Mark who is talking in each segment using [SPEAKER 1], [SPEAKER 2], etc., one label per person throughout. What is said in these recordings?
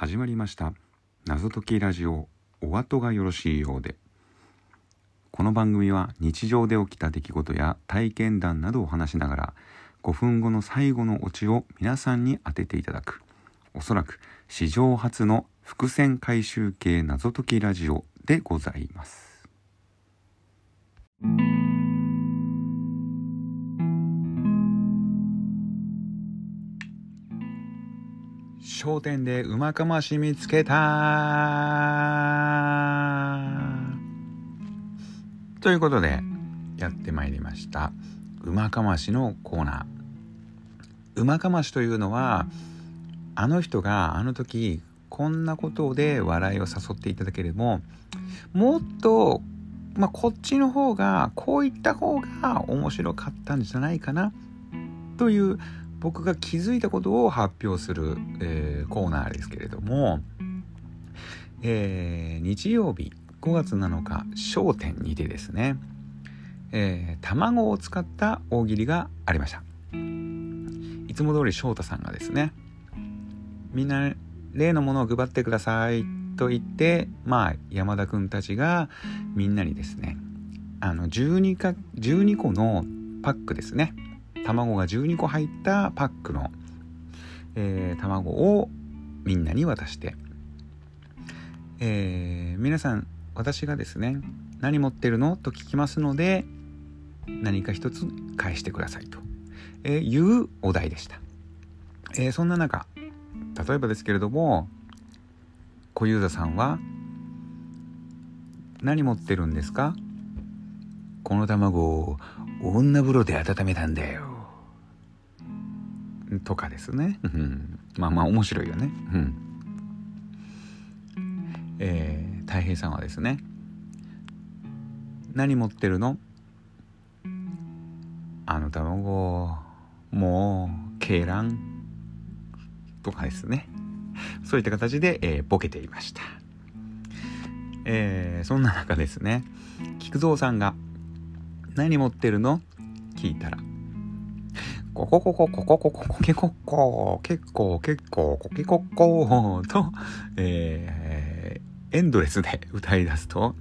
[SPEAKER 1] 始まりました。謎解きラジオお後がよろしいようで。この番組は日常で起きた出来事や体験談などを話しながら5分後の最後のオチを皆さんに当てていただく。おそらく史上初の伏線回収系謎解きラジオでございます。商店でうまかまし見つけた。ということでやってまいりました。うまかましのコーナー。うまかましというのはあの人があの時こんなことで笑いを誘っていただければもっと、まあ、こっちの方がこういった方が面白かったんじゃないかなという僕が気づいたことを発表する、えー、コーナーですけれども、えー、日曜日5月7日商店にてですね、えー、卵を使った大喜利がありました。いつも通り翔太さんがですねみんな例のものを配ってくださいと言ってまあ山田くんたちがみんなにですねあの 12, か12個のパックですね卵が12個入ったパックの、えー、卵をみんなに渡して、えー、皆さん私がですね何持ってるの？と聞きますので何か一つ返してくださいと、いうお題でした、えー、そんな中例えばですけれども小遊三さんは何持ってるんですか？この卵を女風呂で温めたんだよ。とかですね、うん、まあまあ面白いよね。うん、えー、太平さんはですね。何持ってるの？あの卵。もう鶏卵。とかですね。そういった形で、えー、ボケていました、えー、そんな中ですね。菊蔵さんが「何持ってるの?」聞いたらコココココココココケコッコ結構結構コケコッコと、えー、エンドレスで歌い出すと、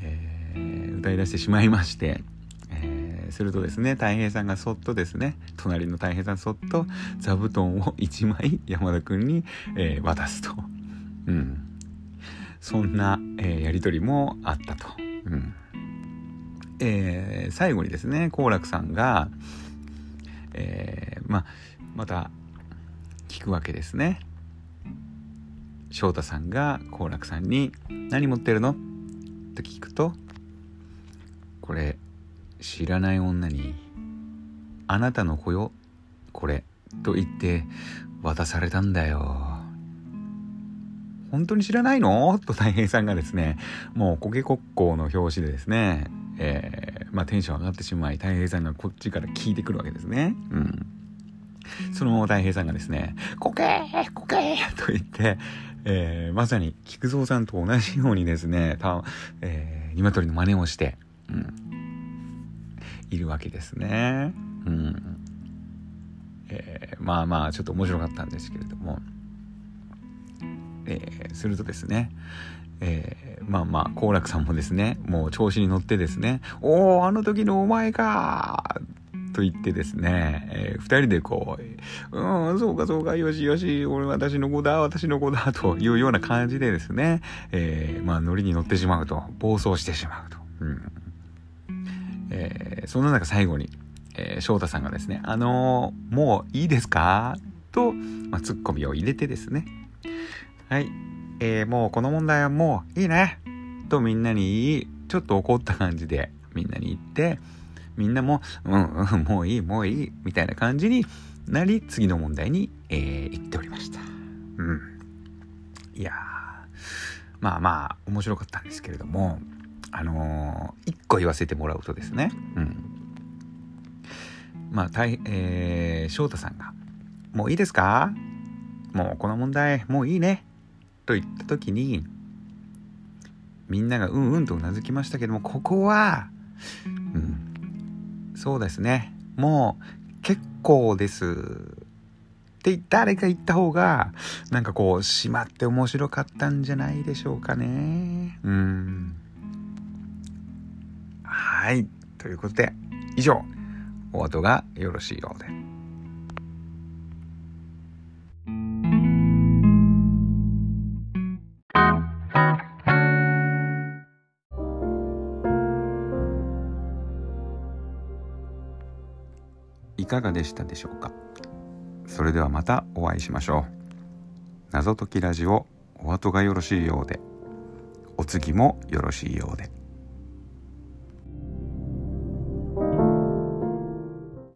[SPEAKER 1] えー、歌い出してしまいまして、えー、するとですね太平さんがそっとですね隣の太平さんそっと座布団を1枚山田君に、えー、渡すと、うん、そんな、えー、やり取りもあったと。うんえー、最後にですね好楽さんが、えー、ままた聞くわけですね翔太さんが好楽さんに「何持ってるの?」と聞くと「これ知らない女に「あなたの子よこれ」と言って渡されたんだよ。本当に知らないの？と大平さんがですね、もうコケコッコーの表紙でですね、えー、まあ、テンション上がってしまい太平さんがこっちから聞いてくるわけですね。うん。その太平さんがですね、コケーコケーと言って、えー、まさに菊蔵さんと同じようにですね、たえー、鶏の真似をして、うん、いるわけですね。うん。えー、まあまあ、ちょっと面白かったんですけれども、えー、するとですね、えー、まあまあ、好楽さんもですね、もう調子に乗ってですね、おおあの時のお前かと言ってですね、えー、二人でこう、うん、そうかそうか、よしよし、俺私の子だ、私の子だ、というような感じでですね、えー、まあ、ノリに乗ってしまうと、暴走してしまうと。うんえー、そんな中最後に、えー、翔太さんがですね、あのー、もういいですか？と、まあ、ツッコミを入れてですね、はい、えー、もうこの問題はもういいねとみんなに言い、ちょっと怒った感じでみんなに言って、みんなも、うんうん、もういい、もういい、みたいな感じになり、次の問題に、えー、言っておりました。うん。いやまあまあ、面白かったんですけれども、あのー、一個言わせてもらうとですね、うん。まあ、たい、えー、翔太さんが、もういいですか？もうこの問題、もういいね。と言った時にみんながうんうんとうなずきましたけどもここは、うん、そうですねもう結構ですって誰か言った方が、なんかこう、しまって面白かったんじゃないでしょうかね。うん。はい。ということで、以上、お後がよろしいようで。いかがでしたでしょうか？それではまたお会いしましょう。謎解きラジオお後がよろしいようで。お次もよろしいようで。